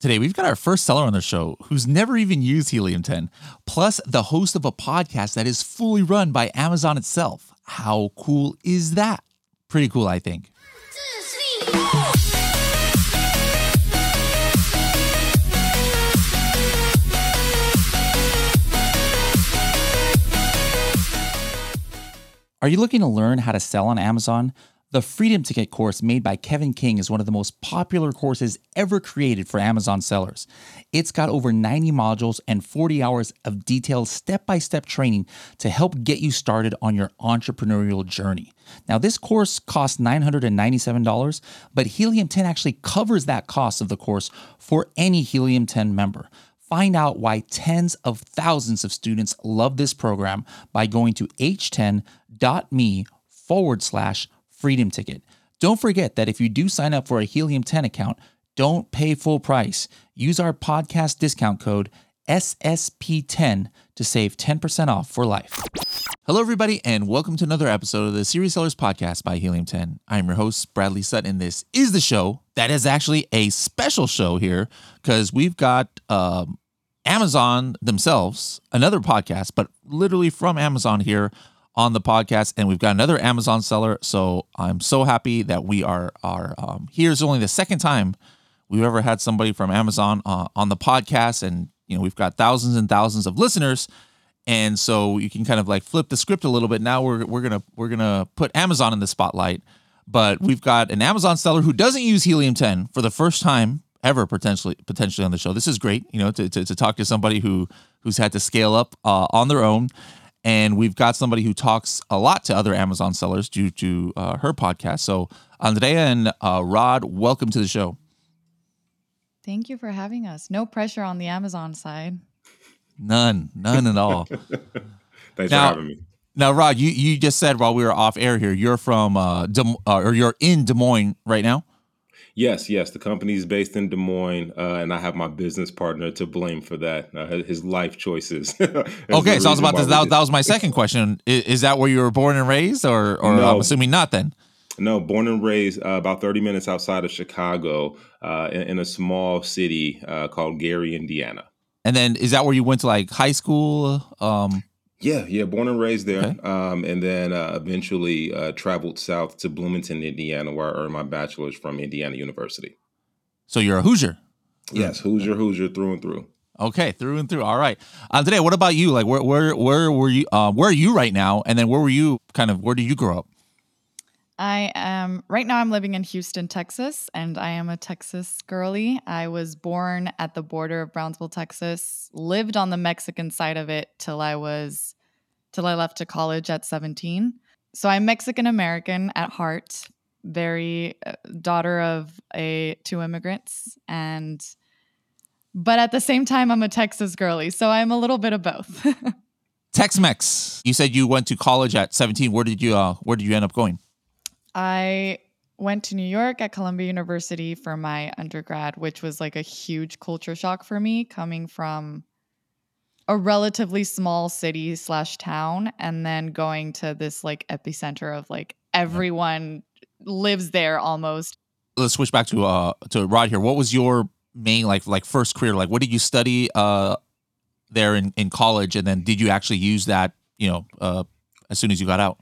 Today, we've got our first seller on the show who's never even used Helium 10, plus the host of a podcast that is fully run by Amazon itself. How cool is that? Pretty cool, I think. Are you looking to learn how to sell on Amazon? The Freedom Ticket course made by Kevin King is one of the most popular courses ever created for Amazon sellers. It's got over 90 modules and 40 hours of detailed step by step training to help get you started on your entrepreneurial journey. Now, this course costs $997, but Helium 10 actually covers that cost of the course for any Helium 10 member. Find out why tens of thousands of students love this program by going to h10.me forward slash freedom ticket. Don't forget that if you do sign up for a Helium 10 account, don't pay full price. Use our podcast discount code SSP10 to save 10% off for life. Hello, everybody, and welcome to another episode of the Serious Sellers Podcast by Helium 10. I'm your host, Bradley Sutton, this is the show that is actually a special show here because we've got um, Amazon themselves, another podcast, but literally from Amazon here on the podcast, and we've got another Amazon seller. So I'm so happy that we are are um, here. It's only the second time we've ever had somebody from Amazon uh, on the podcast, and you know we've got thousands and thousands of listeners, and so you can kind of like flip the script a little bit. Now we're we're gonna we're gonna put Amazon in the spotlight, but we've got an Amazon seller who doesn't use Helium 10 for the first time ever potentially potentially on the show. This is great, you know, to, to, to talk to somebody who who's had to scale up uh, on their own and we've got somebody who talks a lot to other Amazon sellers due to uh, her podcast. So, Andrea and uh, Rod, welcome to the show. Thank you for having us. No pressure on the Amazon side. None, none at all. Thanks now, for having me. Now, Rod, you, you just said while we were off air here, you're from uh, Des, uh, or you're in Des Moines right now. Yes, yes. The company is based in Des Moines, uh, and I have my business partner to blame for that. Uh, his life choices. okay, so I was about to. That, that, was my second question. Is, is, that where you were born and raised, or, or no. I'm assuming not? Then. No, born and raised uh, about 30 minutes outside of Chicago, uh, in, in, a small city uh, called Gary, Indiana. And then, is that where you went to like high school? Um, yeah, yeah, born and raised there, okay. um, and then uh, eventually uh, traveled south to Bloomington, Indiana, where I earned my bachelor's from Indiana University. So you're a Hoosier. Yes, Hoosier, Hoosier through and through. Okay, through and through. All right. Uh, today, what about you? Like, where, where, where were you? Uh, where are you right now? And then, where were you? Kind of, where did you grow up? I am right now. I'm living in Houston, Texas, and I am a Texas girly. I was born at the border of Brownsville, Texas. Lived on the Mexican side of it till I was till I left to college at 17. So I'm Mexican American at heart. Very uh, daughter of a two immigrants, and but at the same time, I'm a Texas girly. So I'm a little bit of both. Tex-Mex. You said you went to college at 17. Where did you uh, Where did you end up going? I went to New York at Columbia University for my undergrad, which was like a huge culture shock for me coming from a relatively small city slash town and then going to this like epicenter of like everyone lives there almost. Let's switch back to uh to Rod here. What was your main like like first career? Like what did you study uh there in, in college and then did you actually use that, you know, uh as soon as you got out?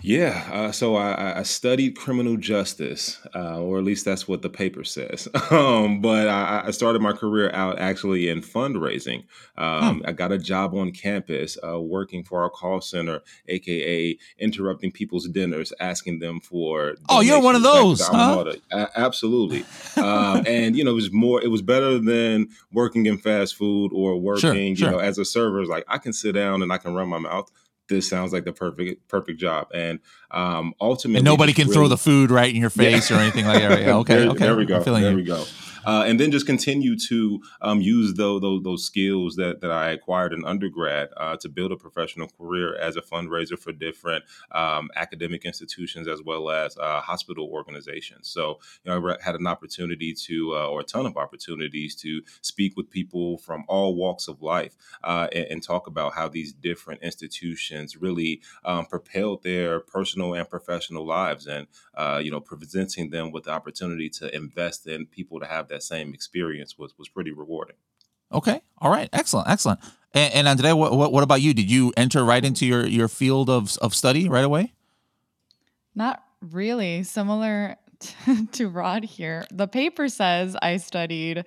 Yeah, uh, so I, I, studied criminal justice, uh, or at least that's what the paper says. um, but I, I, started my career out actually in fundraising. Um, I got a job on campus uh, working for our call center, aka interrupting people's dinners, asking them for. Oh, you're one of those, huh? absolutely. Um, and you know, it was more. It was better than working in fast food or working, sure, you sure. know, as a server. Like I can sit down and I can run my mouth this sounds like the perfect perfect job. And um, ultimately, and nobody can really, throw the food right in your face yeah. or anything like that. Right? Okay, there, okay. There we go. There you. we go uh, and then just continue to um, use those, those, those skills that that I acquired in undergrad uh, to build a professional career as a fundraiser for different um, academic institutions as well as uh, hospital organizations. So you know, I had an opportunity to, uh, or a ton of opportunities to speak with people from all walks of life uh, and, and, talk about how these different institutions really um, propelled their personal and professional lives, and uh, you know, presenting them with the opportunity to invest in people to have have that same experience was was pretty rewarding. Okay. All right. Excellent. Excellent. And, and Andrea, what, what, what about you? Did you enter right into your your field of of study right away? Not really. Similar to Rod here. The paper says I studied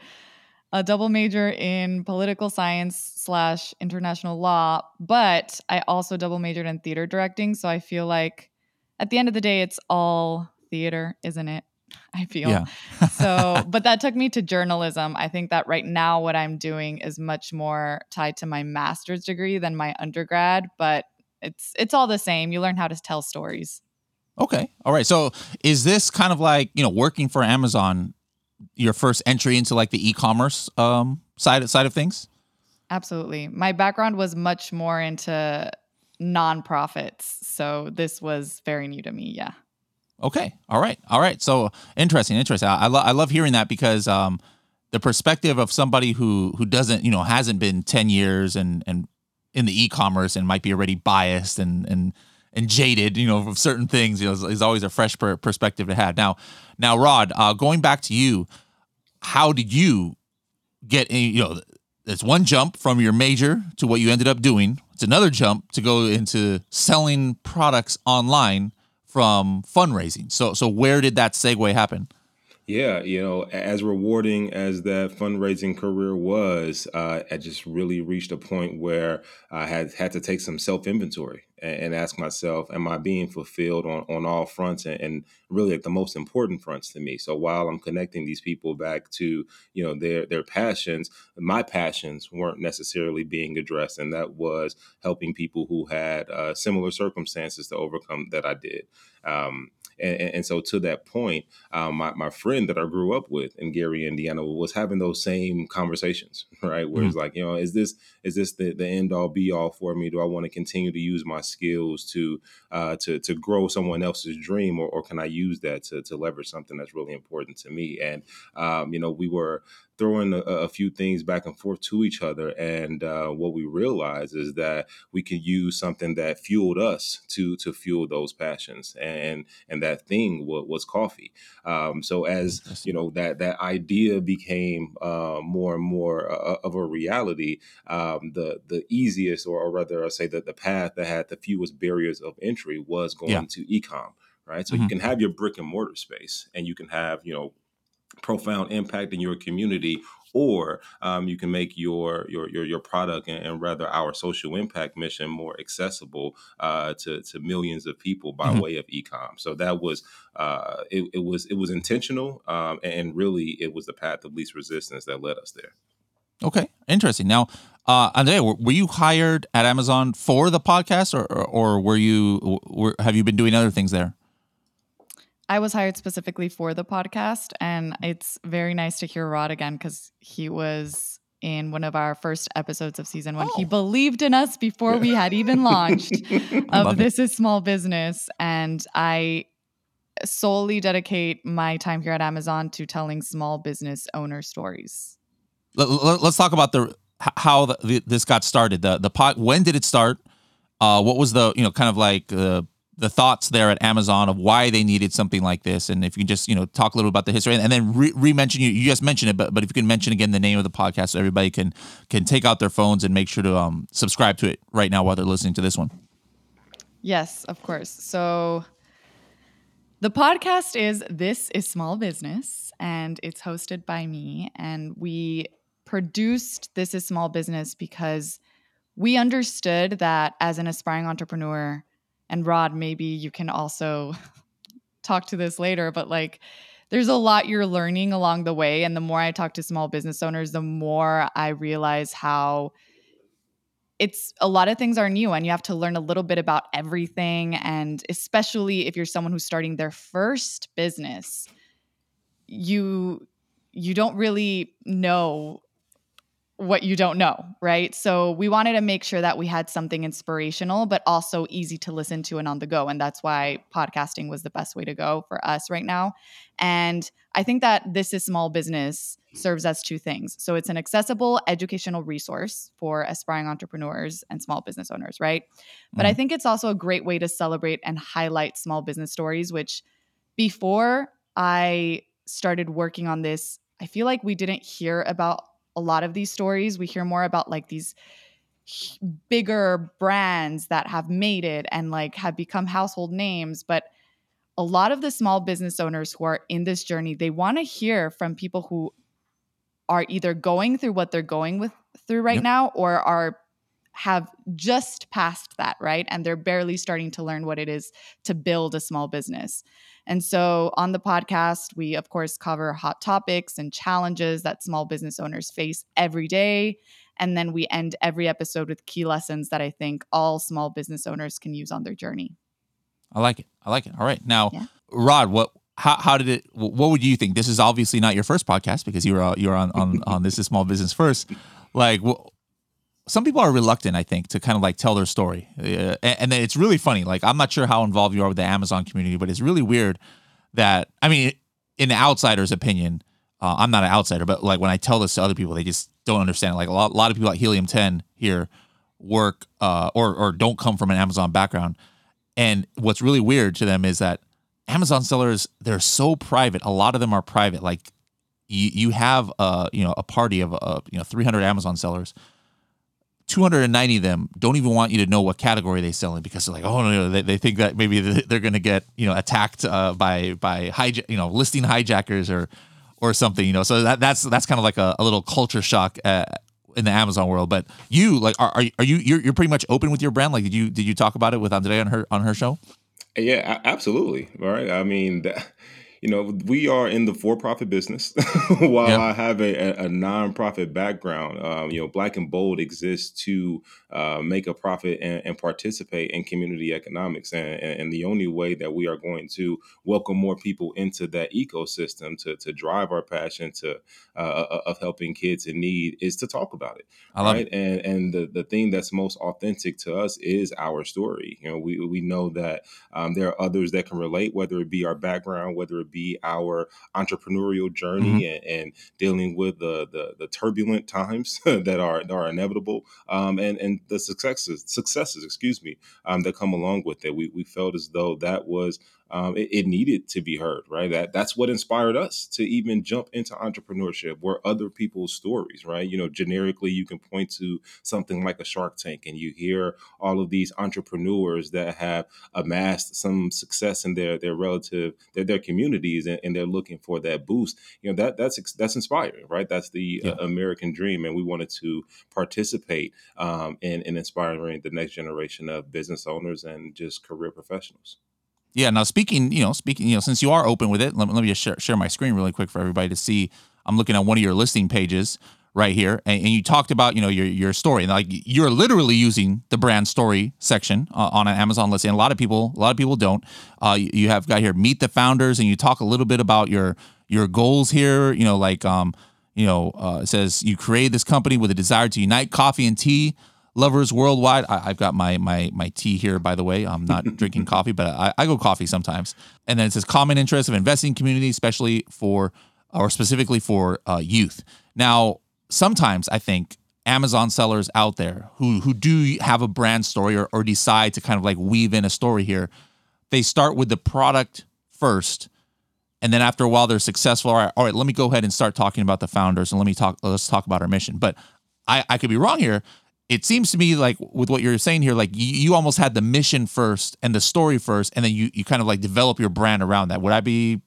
a double major in political science slash international law, but I also double majored in theater directing. So I feel like at the end of the day, it's all theater, isn't it? I feel. Yeah. so, but that took me to journalism. I think that right now what I'm doing is much more tied to my master's degree than my undergrad, but it's it's all the same. You learn how to tell stories. Okay. All right. So, is this kind of like, you know, working for Amazon your first entry into like the e-commerce um side side of things? Absolutely. My background was much more into nonprofits, so this was very new to me. Yeah. Okay. All right. All right. So interesting. Interesting. I, I, lo- I love hearing that because um, the perspective of somebody who who doesn't, you know, hasn't been ten years and and in the e-commerce and might be already biased and and and jaded, you know, of certain things, you know, is, is always a fresh per- perspective to have. Now, now, Rod, uh, going back to you, how did you get? In, you know, it's one jump from your major to what you ended up doing. It's another jump to go into selling products online from fundraising. So so where did that segue happen? Yeah, you know, as rewarding as that fundraising career was, uh, I just really reached a point where I had had to take some self inventory and, ask myself, am I being fulfilled on, on all fronts and, and, really like the most important fronts to me? So while I'm connecting these people back to, you know, their their passions, my passions weren't necessarily being addressed, and that was helping people who had uh, similar circumstances to overcome that I did. Um, and, and, so to that point, um, my, my friend that I grew up with in Gary, Indiana, was having those same conversations, right? Where mm-hmm. it's like, you know, is this is this the, the end all be all for me? Do I want to continue to use my skills to uh, to to grow someone else's dream, or, or can I use that to to leverage something that's really important to me? And um, you know, we were throwing a, a, few things back and forth to each other. And uh, what we realized is that we can use something that fueled us to to fuel those passions, and and that thing was, was coffee. Um, so as you know, that that idea became uh, more and more uh, of a reality. Um, the the easiest, or, or rather, I say that the path that had the fewest barriers of entry was going yeah. to ecom right? So mm-hmm. you can have your brick and mortar space and you can have, you know, profound impact in your community or um, you can make your your your, your product and, and, rather our social impact mission more accessible uh, to to millions of people by mm-hmm. way of ecom. So that was uh, it, it, was it was intentional um, and really it was the path of least resistance that led us there. Okay, interesting. Now, uh, Andrea, were, were you hired at Amazon for the podcast, or, or, or were you were, have you been doing other things there? I was hired specifically for the podcast, and it's very nice to hear Rod again because he was in one of our first episodes of season one. Oh. He believed in us before we had even launched of This it. is Small Business. And I solely dedicate my time here at Amazon to telling small business owner stories. Let, us talk about the how the, this got started. The the pot. When did it start? Uh, what was the you know kind of like the the thoughts there at Amazon of why they needed something like this, and if you can just you know talk a little about the history, and, and then re- mention you you just mentioned it, but but if you can mention again the name of the podcast, so everybody can can take out their phones and make sure to um, subscribe to it right now while they're listening to this one. Yes, of course. So the podcast is This is Small Business, and it's hosted by me, and we produced This is Small Business because we understood that as an aspiring entrepreneur and Rod, maybe you can also talk to this later, but like there's a lot you're learning along the way. And the more I talk to small business owners, the more I realize how it's a lot of things are new and you have to learn a little bit about everything. And especially if you're someone who's starting their first business, you you don't really know what you don't know, right? So we wanted to make sure that we had something inspirational, but also easy to listen to and on the go. And that's why podcasting was the best way to go for us right now. And I think that this is small business serves as two things. So it's an accessible educational resource for aspiring entrepreneurs and small business owners, right? Mm-hmm. But I mm-hmm. think it's also a great way to celebrate and highlight small business stories, which before I started working on this, I feel like we didn't hear about a lot of these stories. We hear more about like these bigger brands that have made it and like have become household names, but a lot of the small business owners who are in this journey, they want to hear from people who are either going through what they're going with through right yep. now or are have just passed that, right? And they're barely starting to learn what it is to build a small business. And so on the podcast, we of course cover hot topics and challenges that small business owners face every day. And then we end every episode with key lessons that I think all small business owners can use on their journey. I like it. I like it. All right. Now, yeah. Rod, what how, how did it what would you think? This is obviously not your first podcast because you were uh, you were on on, on this is small business first. Like some people are reluctant, I think, to kind of like tell their story. Uh, and, and it's really funny. Like, I'm not sure how involved you are with the Amazon community, but it's really weird that, I mean, in the outsider's opinion, uh, I'm not an outsider, but like when I tell this to other people, they just don't understand. Like a lot, a lot of people at Helium 10 here work uh, or, or don't come from an Amazon background. And what's really weird to them is that Amazon sellers, they're so private. A lot of them are private. Like you, you have a, you know, a party of, uh, you know, 300 Amazon sellers 290 of them don't even want you to know what category they sell in because they're like, oh no, they, they think that maybe they're going to get you know attacked uh, by by hijack, you know, listing hijackers or or something, you know. So that that's that's kind of like a, a little culture shock uh, in the Amazon world. But you like, are are, are you you're, you're pretty much open with your brand? Like, did you did you talk about it with Andrea on her on her show? Yeah, absolutely. All right. I mean. That, you know, we are in the for-profit business. While yep. I have a, a, non-profit background, um, you know, Black and Bold exists to uh, make a profit and, and, participate in community economics. And, and, the only way that we are going to welcome more people into that ecosystem to, to drive our passion to uh, uh, uh of helping kids in need is to talk about it. I love right? it. And and the, the thing that's most authentic to us is our story. You know, we we know that um, there are others that can relate, whether it be our background, whether it be our entrepreneurial journey mm-hmm. and, and, dealing with the, the, the turbulent times that are that are inevitable um, and and the successes successes excuse me um, that come along with it. We we felt as though that was um, it, it, needed to be heard, right? That that's what inspired us to even jump into entrepreneurship. Were other people's stories, right? You know, generically, you can point to something like a Shark Tank, and you hear all of these entrepreneurs that have amassed some success in their their relative their, their communities, and, and they're looking for that boost. You know, that that's that's inspiring, right? That's the yeah. uh, American dream, and we wanted to participate um, in, in inspiring the next generation of business owners and just career professionals. Yeah. Now, speaking, you know, speaking, you know, since you are open with it, let, let me just share, share, my screen really quick for everybody to see. I'm looking at one of your listing pages right here, and, and you talked about, you know, your your story, and like you're literally using the brand story section uh, on an Amazon listing. A lot of people, a lot of people don't. Uh, you, you have got here meet the founders, and you talk a little bit about your your goals here. You know, like um, you know, uh, it says you create this company with a desire to unite coffee and tea lovers worldwide. I, have got my my my tea here, by the way. I'm not drinking coffee, but I, I, go coffee sometimes. And then it says common interest of investing community, especially for or specifically for uh, youth. Now, sometimes I think Amazon sellers out there who who do have a brand story or, or decide to kind of like weave in a story here, they start with the product first. And then after a while, they're successful. All right, all right, let me go ahead and start talking about the founders and let me talk. Let's talk about our mission. But I, I could be wrong here it seems to me like with what you're saying here, like you, you, almost had the mission first and the story first, and then you you kind of like develop your brand around that. Would I be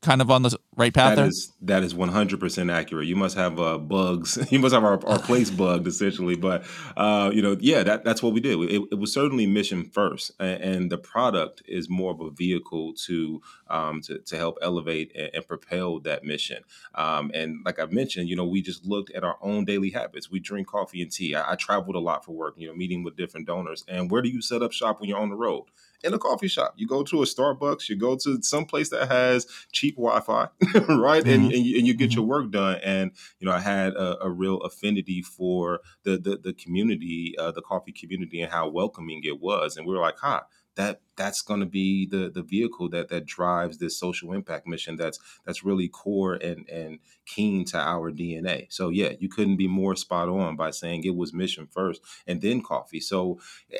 kind of on the right path that there? Is, that is 100% accurate. You must have uh, bugs. you must have our, our place bugged essentially. But, uh, you know, yeah, that, that's what we did. It, it was certainly mission first. And, and, the product is more of a vehicle to, um, to, to help elevate and, and propel that mission. Um, and like I've mentioned, you know, we just looked at our own daily habits. We drink coffee and tea. I, I traveled a lot for work, you know, meeting with different donors. And where do you set up shop when you're on the road? In a coffee shop. You go to a Starbucks, you go to some place that has cheap Wi-Fi, right? Mm-hmm. And, and you, and, you, get mm-hmm. your work done. And you know, I had a, a real affinity for the the, the community, uh, the coffee community, and how welcoming it was. And we were like, "Huh, that that's going to be the the vehicle that that drives this social impact mission that's that's really core and and keen to our DNA. So yeah, you couldn't be more spot on by saying it was mission first and then coffee. So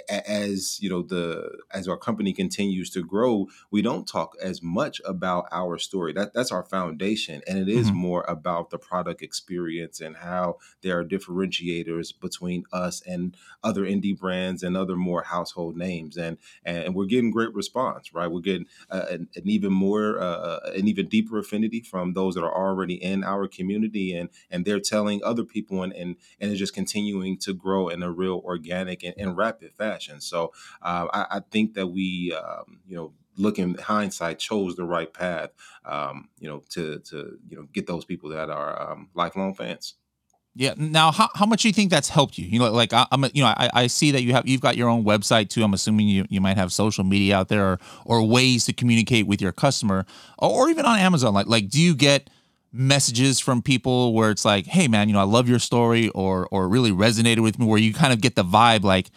as you know the as our company continues to grow, we don't talk as much about our story. That that's our foundation and it is mm-hmm. more about the product experience and how there are differentiators between us and other indie brands and other more household names and and we're getting great response, right? We're getting uh, an, an, even more uh, uh, an even deeper affinity from those that are already in our our community and and they're telling other people and and, and it's just continuing to grow in a real organic and, and rapid fashion so uh, I, I, think that we um, you know looking hindsight chose the right path um, you know to to you know get those people that are um, lifelong fans yeah. Now, how, how much do you think that's helped you? You know, like I, am you know, I, I see that you have you've got your own website too. I'm assuming you, you might have social media out there or, or ways to communicate with your customer, or, or even on Amazon. Like, like do you get messages from people where it's like, "Hey man, you know, I love your story," or or really resonated with me, where you kind of get the vibe like,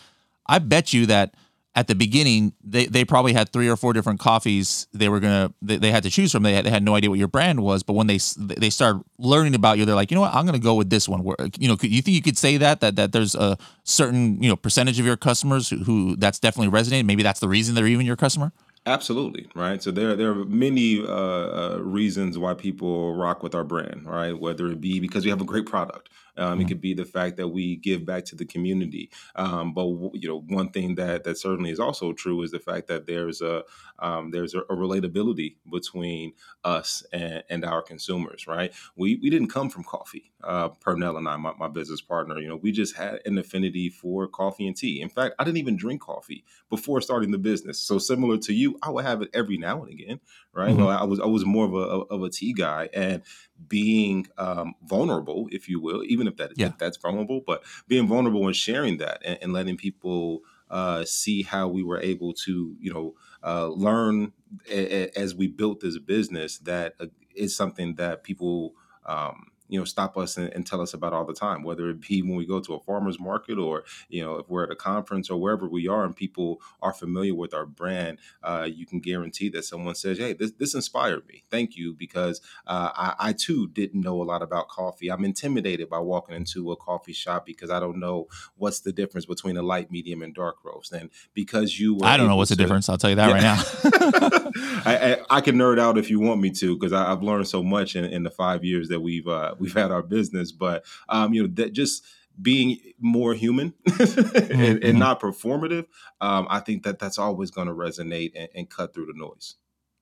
I bet you that at the beginning they, they probably had three or four different coffees they were gonna they, they had to choose from. They had, they had no idea what your brand was but when they they started learning about you they're like you know what? I'm gonna go with this one. Where you know you think you could say that that that there's a certain you know percentage of your customers who, who that's definitely resonating? Maybe that's the reason they're even your customer? Absolutely, right. So there, there are many uh, uh, reasons why people rock with our brand, right? Whether it be because we have a great product, um, mm-hmm. It could be the fact that we give back to the community. Um, but you know, one thing that that certainly is also true is the fact that there's a um, there's a, a, relatability between us and, and, our consumers. Right? We we didn't come from coffee. Uh, Pernell and I, my, my business partner, you know, we just had an affinity for coffee and tea. In fact, I didn't even drink coffee before starting the business. So similar to you, I would have it every now and again. Right? Mm-hmm. Well, I was I was more of a of a tea guy, and being um, vulnerable, if you will, even if that yeah. if that's vulnerable, but being vulnerable and sharing that and, and letting people uh, see how we were able to, you know, uh, learn a, a, as we built this business that uh, is something that people um, you know stop us and, and, tell us about all the time whether it be when we go to a farmers market or you know if we're at a conference or wherever we are and people are familiar with our brand uh, you can guarantee that someone says hey this, this inspired me. Thank you because uh, I, I, too didn't know a lot about coffee. I'm intimidated by walking into a coffee shop because i don't know what's the difference between a light medium and dark roast. And because you i don't know what's to, the difference i'll tell you that yeah. right now. I, I, I, can nerd out if you want me to because i've learned so much in, in the five years that we've uh, we've had our business, but um, you know that just being more human and, mm-hmm. and, not performative, um, I think that that's always going to resonate and, and, cut through the noise.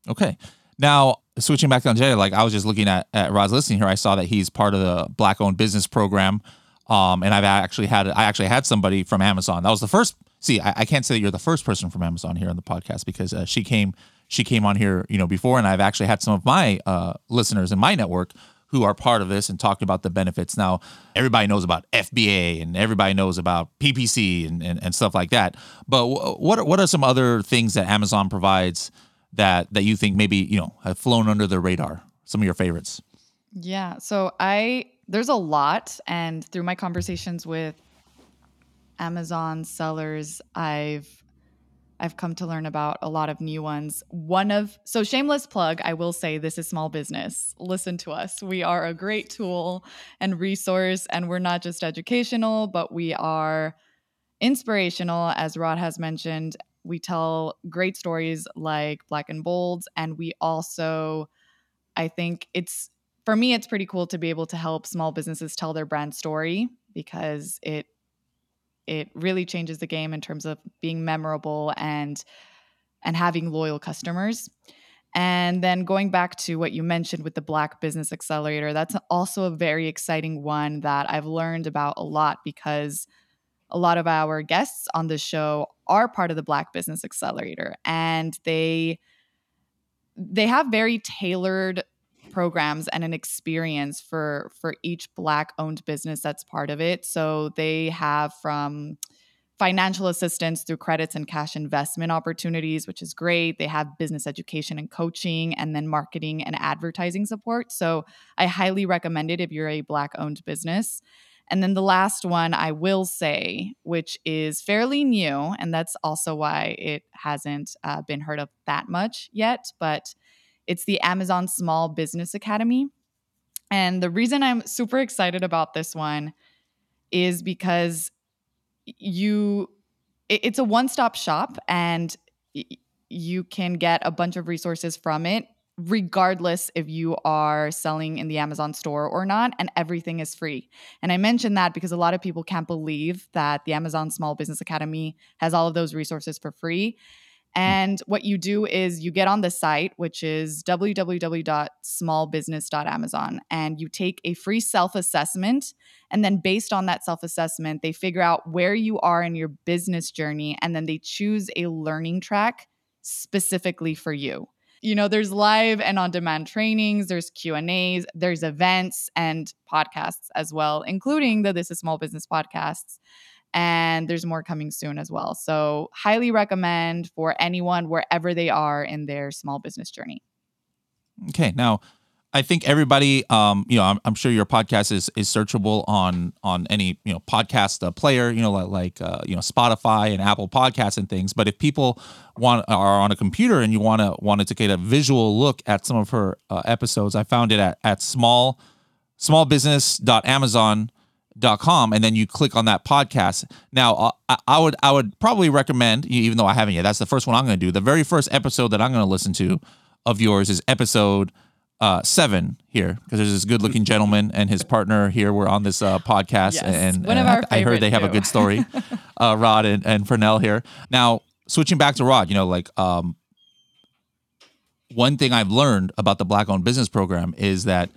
Okay. Now, switching back to Jay, like I was just looking at, at Rod's listing here, I saw that he's part of the Black owned business program. Um, and I've actually had, I actually had somebody from Amazon. That was the first, see, I, I can't say that you're the first person from Amazon here on the podcast because uh, she came, she came on here, you know, before, and I've actually had some of my uh, listeners in my network who are part of this and talking about the benefits. Now, everybody knows about FBA and everybody knows about PPC and, and, and stuff like that. But what are, what are some other things that Amazon provides that that you think maybe you know have flown under the radar? Some of your favorites. Yeah. So I there's a lot, and through my conversations with Amazon sellers, I've I've come to learn about a lot of new ones. One of, so shameless plug, I will say this is small business. Listen to us. We are a great tool and resource, and we're not just educational, but we are inspirational. As Rod has mentioned, we tell great stories like Black and Bold, and we also, I think it's, for me, it's pretty cool to be able to help small businesses tell their brand story because it it really changes the game in terms of being memorable and and having loyal customers. And then going back to what you mentioned with the Black Business Accelerator, that's also a very exciting one that I've learned about a lot because a lot of our guests on this show are part of the Black Business Accelerator and they they have very tailored programs and an experience for for each black owned business that's part of it. So they have from financial assistance through credits and cash investment opportunities which is great. They have business education and coaching and then marketing and advertising support. So i highly recommend it if you're a black owned business. And then the last one I will say, which is fairly new, and that's also why it hasn't uh, been heard of that much yet, but it's the Amazon Small Business Academy. And the reason I'm super excited about this one is because you it's a one-stop shop and you can get a bunch of resources from it regardless if you are selling in the Amazon store or not, and everything is free. And I mention that because a lot of people can't believe that the Amazon Small Business Academy has all of those resources for free. Hmm. And what you do is you get on the site, which is www.smallbusiness.amazon, and you take a free self assessment. And then, based on that self assessment, they figure out where you are in your business journey, and then they choose a learning track specifically for you you know there's live and on demand trainings there's q and a's there's events and podcasts as well including the this is small business podcasts and there's more coming soon as well so highly recommend for anyone wherever they are in their small business journey okay now I think everybody, um, you know, I'm, I'm, sure your podcast is is searchable on on any you know podcast uh, player, you know, like, like uh, you know Spotify and Apple Podcasts and things. But if people want are on a computer and you want to wanted to get a visual look at some of her uh, episodes, I found it at at small smallbusiness.amazon.com and then you click on that podcast. Now, uh, I, I would I would probably recommend, even though I haven't yet, that's the first one I'm going to do. The very first episode that I'm going to listen to of yours is episode uh, seven here because there's this good looking gentleman and his partner here. We're on this uh, podcast, yes, and, and I, I heard they have a good story. uh, Rod and, and Pernell here. Now, switching back to Rod, you know, like um, one thing I've learned about the Black Owned Business Program is that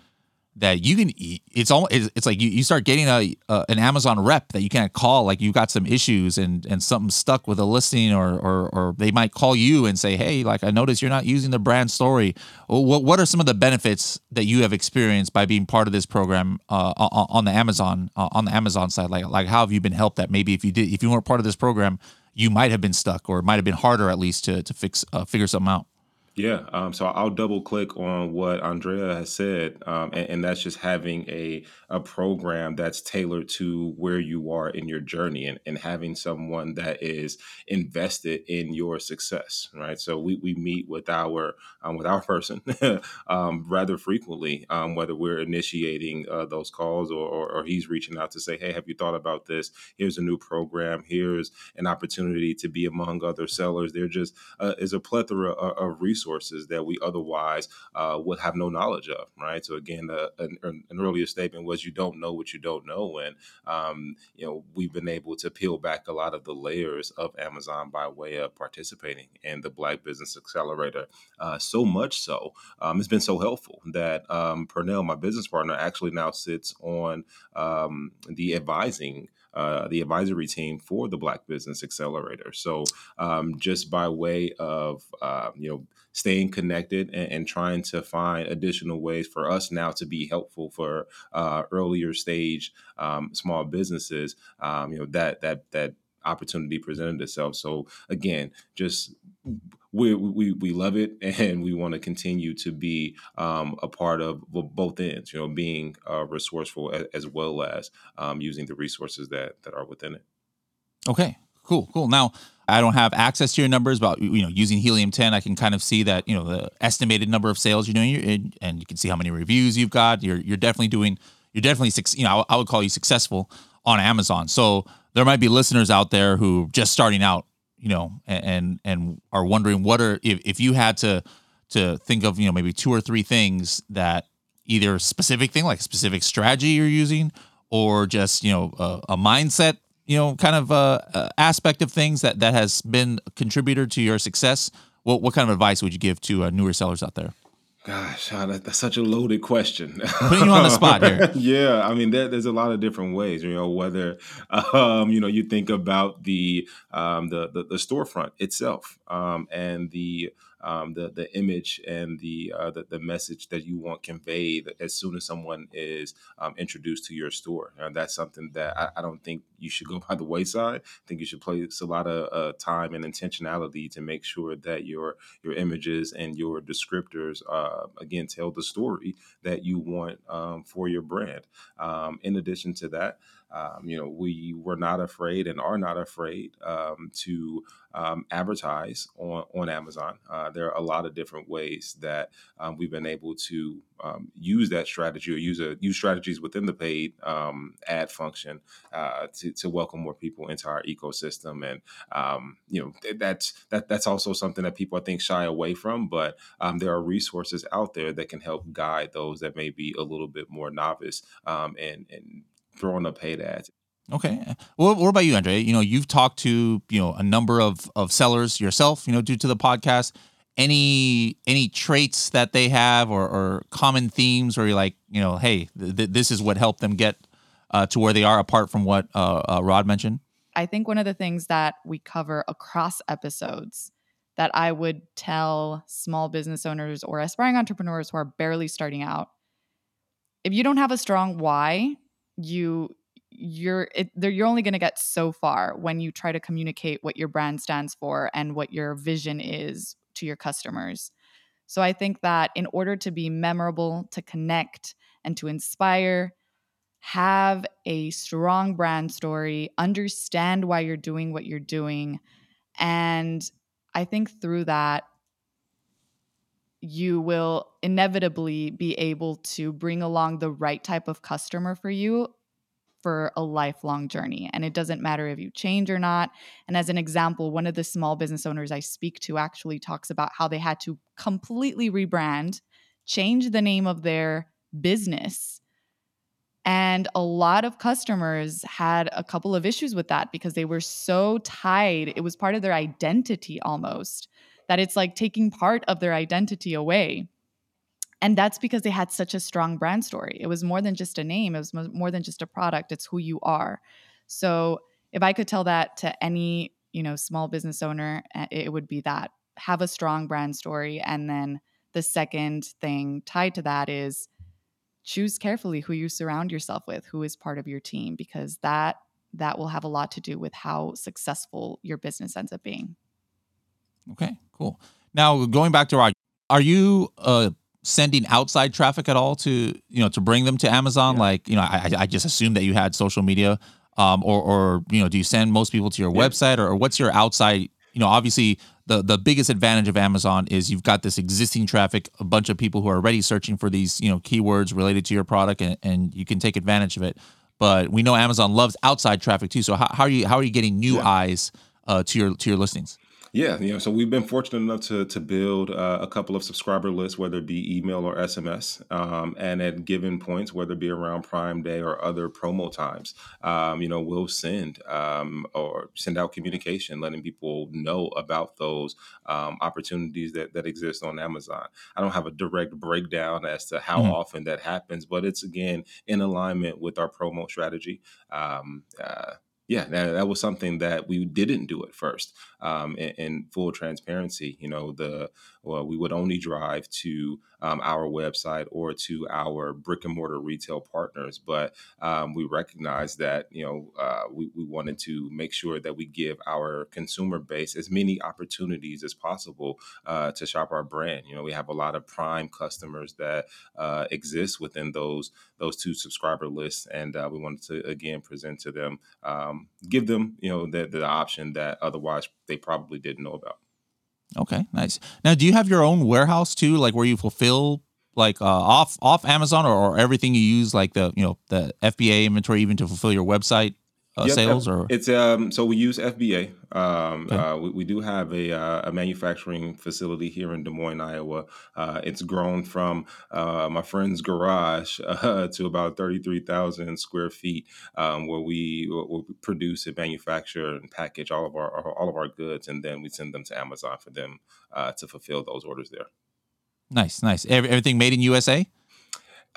that you can it's all it's like you, you start getting a, a an amazon rep that you can't call like you got some issues and and something stuck with a listing or or or they might call you and say hey like i noticed you're not using the brand story. What what are some of the benefits that you have experienced by being part of this program uh, on the amazon uh, on the amazon side? Like like how have you been helped that maybe if you did if you weren't part of this program you might have been stuck or it might have been harder at least to to fix uh, figure something out yeah, um, so I'll double click on what Andrea has said, um, and, and, that's just having a a program that's tailored to where you are in your journey, and, and having someone that is invested in your success, right? So we, we meet with our um, with our person um, rather frequently, um, whether we're initiating uh, those calls or, or, or he's reaching out to say, hey, have you thought about this? Here's a new program. Here's an opportunity to be among other sellers. There just uh, is a plethora of, of resources that we otherwise uh, would have no knowledge of, right? So again, uh, an, an, earlier statement was you don't know what you don't know, and um, you know we've been able to peel back a lot of the layers of Amazon by way of participating in the Black Business Accelerator. Uh, so much so, um, it's been so helpful that um, Pernell, my business partner, actually now sits on um, the advising uh, the advisory team for the Black Business Accelerator. So um, just by way of uh, you know staying connected and, and, trying to find additional ways for us now to be helpful for uh, earlier stage um, small businesses, um, you know that that that opportunity presented itself. So again, just we, we, we love it and we want to continue to be um, a part of both ends, you know, being uh, resourceful as, as, well as um, using the resources that, that are within it. Okay, cool, cool. Now, I don't have access to your numbers, but you know, using Helium 10, I can kind of see that, you know, the estimated number of sales you're doing and you can see how many reviews you've got. You're, you're definitely doing, you're definitely, you know, I would call you successful on Amazon. So there might be listeners out there who just starting out you know, and and are wondering what are if, if you had to to think of you know maybe two or three things that either a specific thing like a specific strategy you're using or just you know a, a mindset you know kind of uh, uh, aspect of things that that has been a contributor to your success what what kind of advice would you give to uh, newer sellers out there Gosh, that's such a loaded question. Putting you on the spot here. yeah, I mean, there, there's a lot of different ways. You know, whether um, you know you think about the um, the, the, the storefront itself um, and the um, the the image and the, uh, the, the message that you want conveyed as soon as someone is um, introduced to your store. And that's something that I, I, don't think you should go by the wayside. I think you should place a lot of uh, time and intentionality to make sure that your your images and your descriptors uh, again tell the story that you want um, for your brand. Um, in addition to that. Um, you know, we were not afraid and are not afraid um, to um, advertise on, on Amazon. Uh, there are a lot of different ways that um, we've been able to um, use that strategy or use a, use strategies within the paid um, ad function uh, to, to welcome more people into our ecosystem. And you know, that's that that's also something that people I think shy away from. But there are resources out there that can help guide those that may be a little bit more novice and and throwing up paid ads. Okay. Well, what about you, Andre? You know, you've talked to you know a number of of sellers yourself. You know, due to the podcast. Any any traits that they have or, or common themes where you're like, you know, hey, th- this is what helped them get uh, to where they are, apart from what uh, uh, Rod mentioned. I think one of the things that we cover across episodes that I would tell small business owners or aspiring entrepreneurs who are barely starting out if you don't have a strong why you you're it, you're only going to get so far when you try to communicate what your brand stands for and what your vision is to your customers. So I think that in order to be memorable, to connect and to inspire, have a strong brand story, understand why you're doing what you're doing, and I think through that you will inevitably be able to bring along the right type of customer for you for a lifelong journey. And it doesn't matter if you change or not. And as an example, one of the small business owners I speak to actually talks about how they had to completely rebrand, change the name of their business. And a lot of customers had a couple of issues with that because they were so tied. It was part of their identity almost that it's like taking part of their identity away. And that's because they had such a strong brand story. It was more than just a name, it was more than just a product, it's who you are. So if I could tell that to any, you know, small business owner, eh, it would be that have a strong brand story and then the second thing tied to that is choose carefully who you surround yourself with, who is part of your team because that that will have a lot to do with how successful your business ends up being. Okay, cool. Now going back to our, are you uh, sending outside traffic at all to you know to bring them to Amazon? Yeah. Like you know, I, I just assumed that you had social media, um, or or you know, do you send most people to your yeah. website, or, or what's your outside? You know, obviously the the biggest advantage of Amazon is you've got this existing traffic, a bunch of people who are already searching for these you know keywords related to your product, and, and you can take advantage of it. But we know Amazon loves outside traffic too. So how, how are you how are you getting new yeah. eyes uh, to your to your listings? Yeah, you know, so we've been fortunate enough to to build uh, a couple of subscriber lists, whether it be email or SMS, um, and at given points, whether it be around Prime Day or other promo times, um, you know, we'll send um, or send out communication, letting people know about those um, opportunities that that exist on Amazon. I don't have a direct breakdown as to how mm-hmm. often that happens, but it's again in alignment with our promo strategy. Um, uh, yeah, that, that was something that we didn't do at first. Um, full transparency, you know, the well, we would only drive to um, our website or to our brick and mortar retail partners, but um, we recognize that you know uh, we, we wanted to make sure that we give our consumer base as many opportunities as possible uh, to shop our brand. You know, we have a lot of prime customers that uh, exist within those those two subscriber lists, and uh, we wanted to again present to them, um, give them you know the, the option that otherwise they probably didn't know about. Okay, nice. Now, do you have your own warehouse too, like where you fulfill like uh, off off Amazon or, or everything you use, like the you know the FBA inventory, even to fulfill your website? Uh, yep, sales or it's um so we use FBA. Um, okay. uh, we, we, do have a, uh, a manufacturing facility here in Des Moines, Iowa. Uh, it's grown from uh, my friend's garage uh, to about thirty three thousand square feet, um, where we, we produce and manufacture and package all of our all of our goods, and then we send them to Amazon for them to fulfill those orders there. Nice, nice. Everything made in USA.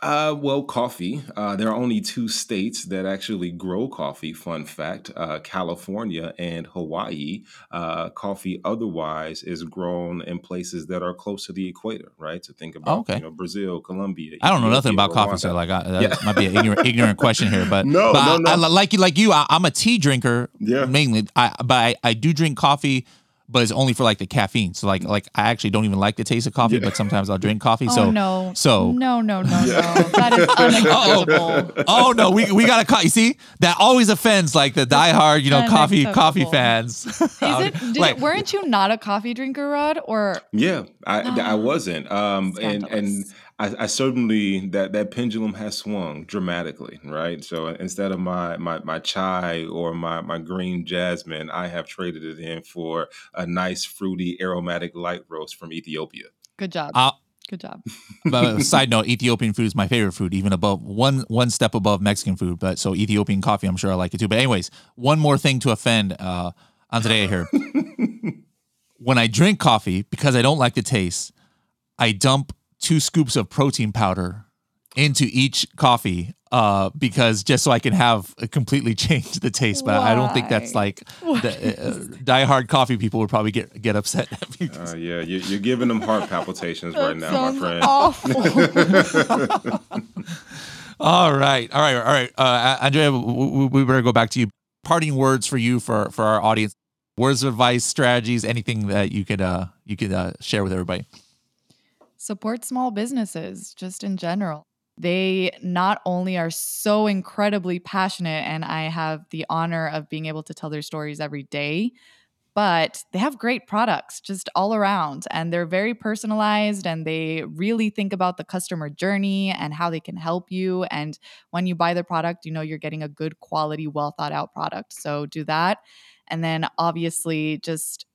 Uh, well, coffee. Uh, there are only two states that actually grow coffee. Fun fact: uh, California and Hawaii. Uh, coffee, otherwise, is grown in places that are close to the equator. Right. So think about okay. you know Brazil, Colombia. I don't know nothing about coffee, so like I, that Yeah. might be an ignorant, ignorant question here, but No, but no, I, no. I, like you, like you, I, I'm a tea drinker Yeah. mainly. I but I, I do drink coffee, but it's only for like the caffeine. So like like I actually don't even like the taste of coffee, Yeah. but sometimes I'll drink coffee. Oh so no. so no, no, no, no. That is unacceptable. oh no, we we got to call. You see, that always offends like the diehard, you know, coffee coffee fans. Is it? Did, Like- weren't you not a coffee drinker, Rod? Or Yeah, I I Ah, wasn't. Um, and and scandalous. I, I certainly that that pendulum has swung dramatically, right? So instead of my my my chai or my my green jasmine, I have traded it in for a nice fruity aromatic light roast from Ethiopia. good job. Uh, good job. but side note, Ethiopian food is my favorite food, even above one one step above Mexican food. But so Ethiopian coffee, I'm sure I like it too. But anyways, one more thing to offend uh, Andrea here. when I drink coffee, because I don't like the taste, I dump two scoops of protein powder into each coffee uh, because just so I can have uh, completely change the taste. But I don't think that's Why? like the, uh, diehard coffee people would probably get get upset. Uh, yeah, you, you're giving them heart palpitations right now, my friend. Awful. All right, all right, all right. Uh, Andrea, w- w- we better go back to you. Parting words for you for for our audience. Words of advice, strategies, anything that you could uh you could uh, share with everybody. Support small businesses just in general. They not only are so incredibly passionate, and I have the honor of being able to tell their stories every day, but they have great products just all around. And they're very personalized and they really think about the customer journey and how they can help you. And when you buy their product, you know you're getting a good quality, well thought out product. So do that. And then obviously just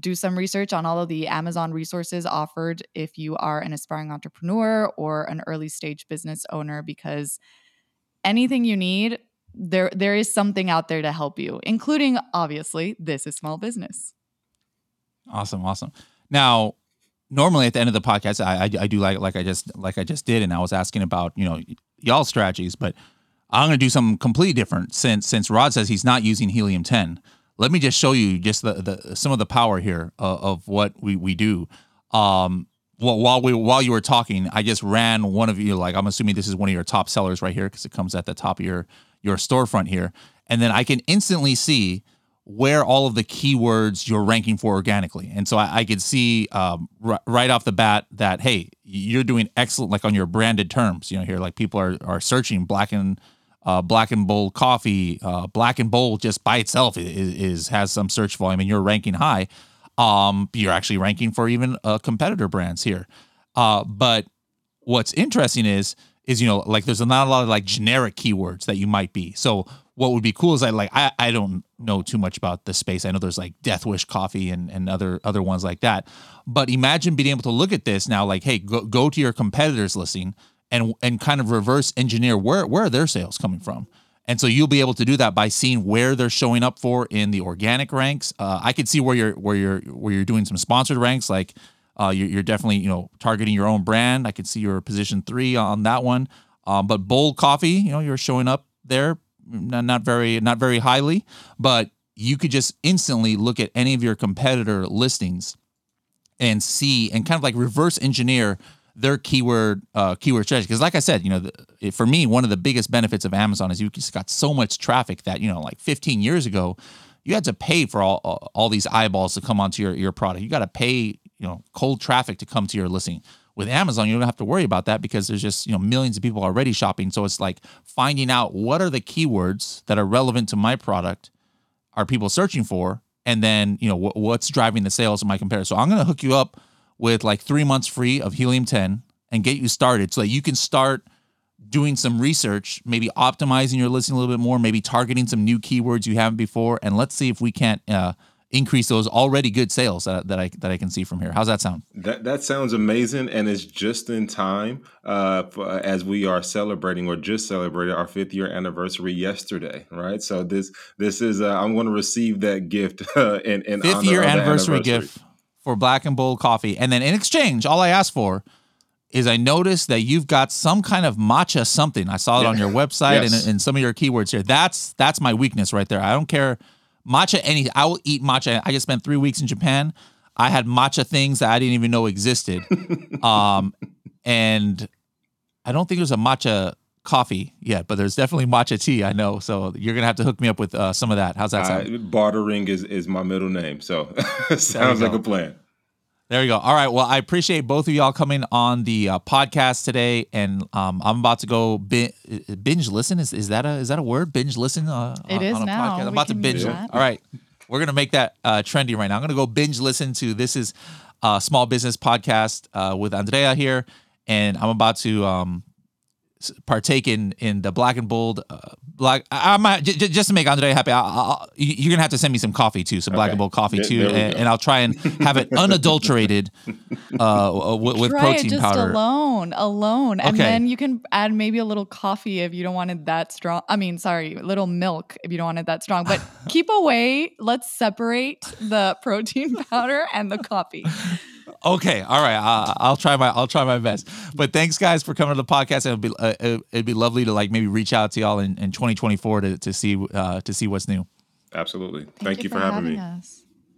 do some research on all of the Amazon resources offered if you are an aspiring entrepreneur or an early stage business owner because anything you need there there is something out there to help you including obviously this is small business. Awesome, awesome. Now, normally at the end of the podcast, I, I I do like like I just like I just did, and I was asking about you know y'all strategies, but I'm gonna do something completely different since since Rod says he's not using helium 10. Let me just show you just the, the some of the power here of, of what we we do. Um, well, while we while you were talking, I just ran one of you like I'm assuming this is one of your top sellers right here because it comes at the top of your your storefront here, and then I can instantly see where all of the keywords you're ranking for organically. And so I, I could see um, r- right off the bat that hey, you're doing excellent like on your branded terms. You know, here like people are are searching black and uh, black and bold coffee, uh, black and bold just by itself is, is has some search volume, and you're ranking high. Um, you're actually ranking for even uh, competitor brands here. Uh, but what's interesting is is you know like there's not a lot of like generic keywords that you might be. So what would be cool is I like I, I don't know too much about the space. I know there's like Death Wish coffee and, and other other ones like that. But imagine being able to look at this now like hey go, go to your competitors listing and and kind of reverse engineer where where are their sales coming from. And so you'll be able to do that by seeing where they're showing up for in the organic ranks. Uh, I could see where you're where you're where you're doing some sponsored ranks, like uh, you're, you're definitely you know targeting your own brand. I could see your position three on that one. Um, but bold coffee, you know, you're showing up there, not, not very not very highly, but you could just instantly look at any of your competitor listings and see and kind of like reverse engineer their keyword uh, keyword strategy. Because like I said, you know, the, for me, one of the biggest benefits of Amazon is you just got so much traffic that you know, like 15 years ago, you had to pay for all all- all these eyeballs to come onto your your product. You got to pay you know cold traffic to come to your listing. With Amazon, you don't have to worry about that because there's just you know millions of people already shopping. So it's like finding out what are the keywords that are relevant to my product are people searching for and then you know wh- what's driving the sales of my competitor so i'm going to hook you up with like three months free of helium 10 and get you started so that you can start doing some research maybe optimizing your listing a little bit more maybe targeting some new keywords you haven't before and let's see if we can't uh, increase those already good sales that, that i that i can see from here. How's that sound? That that sounds amazing, and it's just in time uh, for, as we are celebrating or just celebrated our fifth year anniversary yesterday, right? So this this is uh, I'm going to receive that gift uh, in in fifth year the anniversary. gift for black and bold coffee and then in exchange all i ask for is I noticed that you've got some kind of matcha something. I saw it Yeah. on your website Yes. and, and some of your keywords here. That's that's my weakness right there. I don't care matcha any. I will eat matcha. I just spent three weeks in Japan. I had matcha things that I didn't even know existed. um, and I don't think there's a matcha coffee yet, but there's definitely matcha tea. I know. So you're gonna have to hook me up with uh, some of that. How's that sound? Uh, bartering is, is my middle name, so sounds like a plan. There you go. All right. Well, I appreciate both of y'all coming on the uh, podcast today, and um, I'm about to go bin- binge listen. Is is that a is that a word? Binge listen. Uh, It on, is on a now. podcast. I'm We about to binge. use it. that. All right. We're gonna make that uh, trendy right now. I'm gonna go binge listen to this is uh, small business podcast uh, with Andrea here, and I'm about to um, partake in in the black and bold. Uh, black. I, I might j- j- just to make Andrea happy. I, I, I- you- you're gonna have to send me some coffee too, some black and bold coffee There- too, there and, and I'll try and have it unadulterated uh, with, with protein it just powder. alone, alone, okay. and then you can add maybe a little coffee if you don't want it that strong. I mean, sorry, a little milk if you don't want it that strong. But keep away. Let's separate the protein powder and the coffee. Okay, all right. Uh, I'll try my I'll try my best. But thanks, guys, for coming to the podcast. It'd be uh, it- it'd be lovely to like maybe reach out to y'all in, in 2024 to to see uh, to see what's new. Absolutely. Thank, you for having me. us.